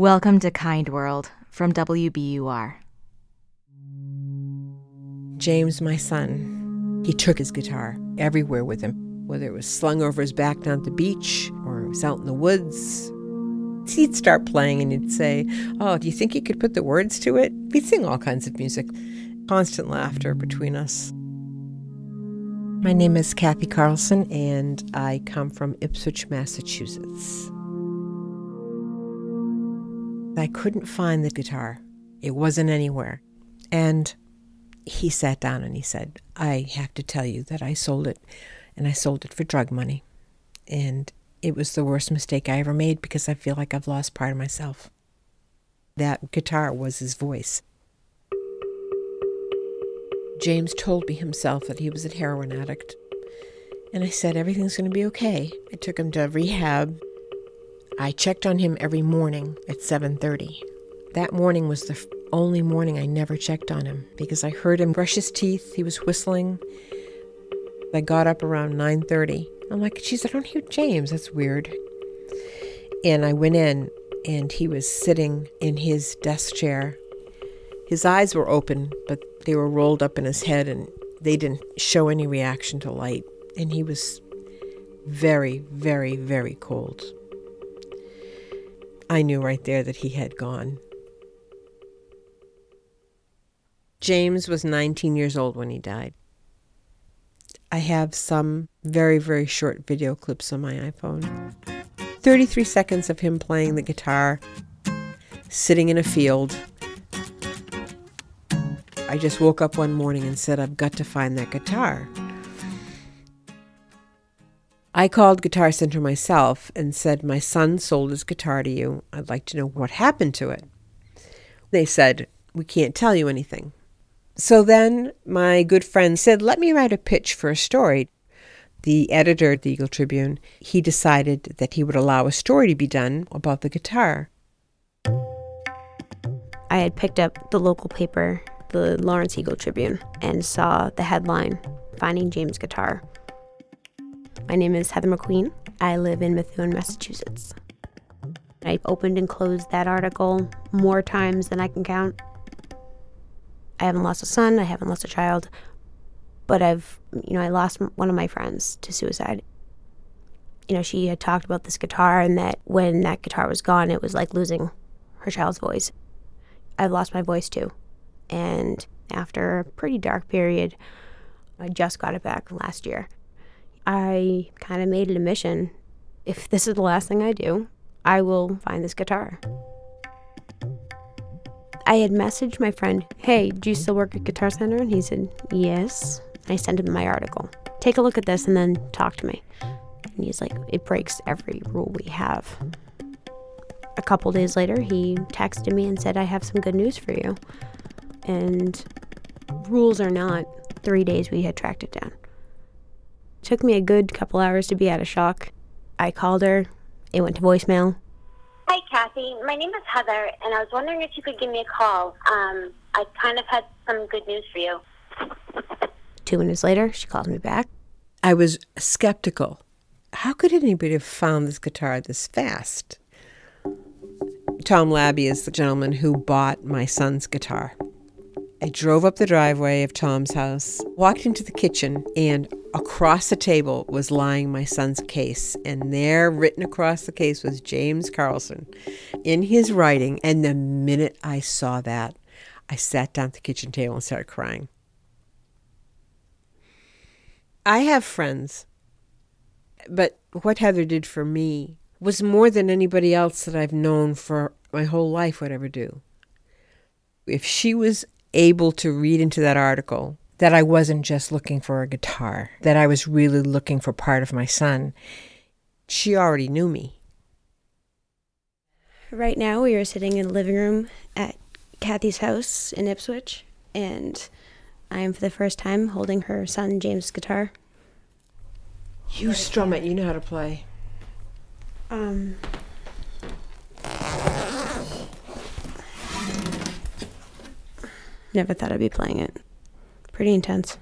Welcome to Kind World from WBUR. James, my son, he took his guitar everywhere with him, whether it was slung over his back down at the beach or it was out in the woods. He'd start playing and he'd say, Oh, do you think you could put the words to it? We'd sing all kinds of music. Constant laughter between us. My name is Kathy Carlson, and I come from Ipswich, Massachusetts. I couldn't find the guitar. It wasn't anywhere. And he sat down and he said, I have to tell you that I sold it, and I sold it for drug money. And it was the worst mistake I ever made because I feel like I've lost part of myself. That guitar was his voice. James told me himself that he was a heroin addict. And I said, everything's going to be okay. I took him to rehab. I checked on him every morning at 7:30. That morning was the only morning I never checked on him because I heard him brush his teeth. He was whistling. I got up around 9:30. I'm like, "Geez, I don't hear James. That's weird." And I went in, and he was sitting in his desk chair. His eyes were open, but they were rolled up in his head, and they didn't show any reaction to light. And he was very, very, very cold. I knew right there that he had gone. James was 19 years old when he died. I have some very, very short video clips on my iPhone. 33 seconds of him playing the guitar, sitting in a field. I just woke up one morning and said, I've got to find that guitar. I called Guitar Center myself and said, My son sold his guitar to you. I'd like to know what happened to it. They said, We can't tell you anything. So then my good friend said, Let me write a pitch for a story. The editor at the Eagle Tribune, he decided that he would allow a story to be done about the guitar. I had picked up the local paper, the Lawrence Eagle Tribune, and saw the headline Finding James Guitar. My name is Heather McQueen. I live in Methuen, Massachusetts. I opened and closed that article more times than I can count. I haven't lost a son, I haven't lost a child, but I've, you know, I lost one of my friends to suicide. You know, she had talked about this guitar and that when that guitar was gone, it was like losing her child's voice. I've lost my voice too. And after a pretty dark period, I just got it back last year. I kind of made it a mission. If this is the last thing I do, I will find this guitar. I had messaged my friend, Hey, do you still work at Guitar Center? And he said, Yes. I sent him my article. Take a look at this and then talk to me. And he's like, It breaks every rule we have. A couple days later, he texted me and said, I have some good news for you. And rules or not, three days we had tracked it down. Took me a good couple hours to be out of shock. I called her. It went to voicemail. Hi, Kathy. My name is Heather, and I was wondering if you could give me a call. Um, I kind of had some good news for you. Two minutes later, she called me back. I was skeptical. How could anybody have found this guitar this fast? Tom Labby is the gentleman who bought my son's guitar. I drove up the driveway of Tom's house, walked into the kitchen, and across the table was lying my son's case. And there, written across the case, was James Carlson in his writing. And the minute I saw that, I sat down at the kitchen table and started crying. I have friends, but what Heather did for me was more than anybody else that I've known for my whole life would ever do. If she was able to read into that article that I wasn't just looking for a guitar, that I was really looking for part of my son. She already knew me. Right now, we are sitting in the living room at Kathy's house in Ipswich, and I am for the first time holding her son James' guitar. You strum it, you know how to play. Um, Never thought I'd be playing it. Pretty intense.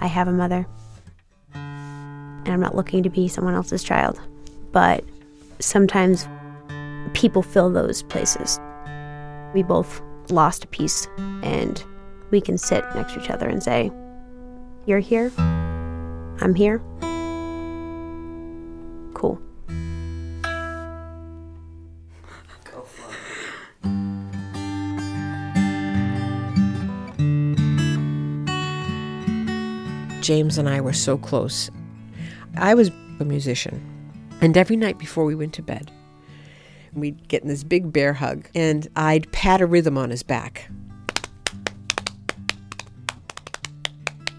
I have a mother. and I'm not looking to be someone else's child. But sometimes people fill those places. We both lost a piece, and we can sit next to each other and say, You're here, I'm here. James and I were so close. I was a musician, and every night before we went to bed, we'd get in this big bear hug, and I'd pat a rhythm on his back.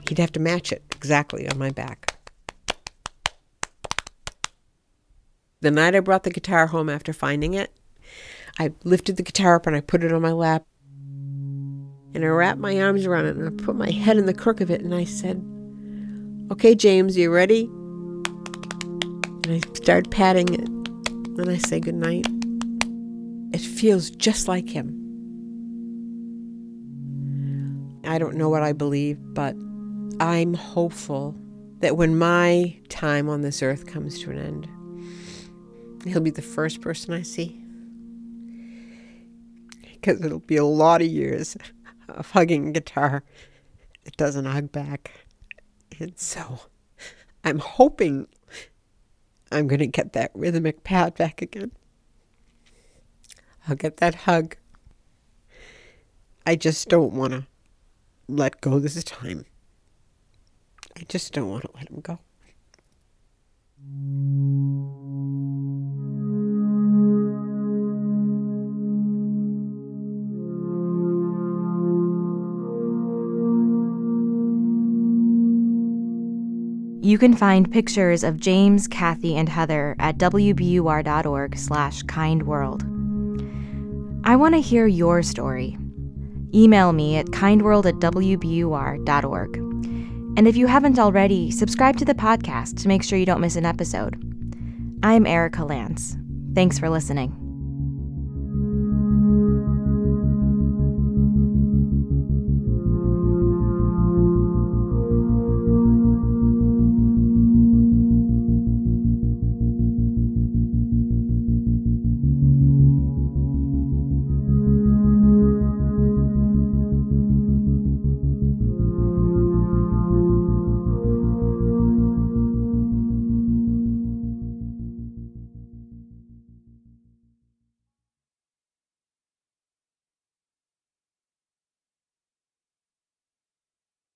He'd have to match it exactly on my back. The night I brought the guitar home after finding it, I lifted the guitar up and I put it on my lap. And I wrapped my arms around it and I put my head in the crook of it and I said, Okay, James, you ready? And I start patting it. And I say goodnight. It feels just like him. I don't know what I believe, but I'm hopeful that when my time on this earth comes to an end, he'll be the first person I see. Because it'll be a lot of years of hugging a guitar that doesn't hug back. And so I'm hoping I'm going to get that rhythmic pat back again. I'll get that hug. I just don't want to let go this time. I just don't want to let him go. You can find pictures of James, Kathy, and Heather at wbur.org slash kindworld. I want to hear your story. Email me at kindworld at wbur.org. And if you haven't already, subscribe to the podcast to make sure you don't miss an episode. I'm Erika Lantz. Thanks for listening.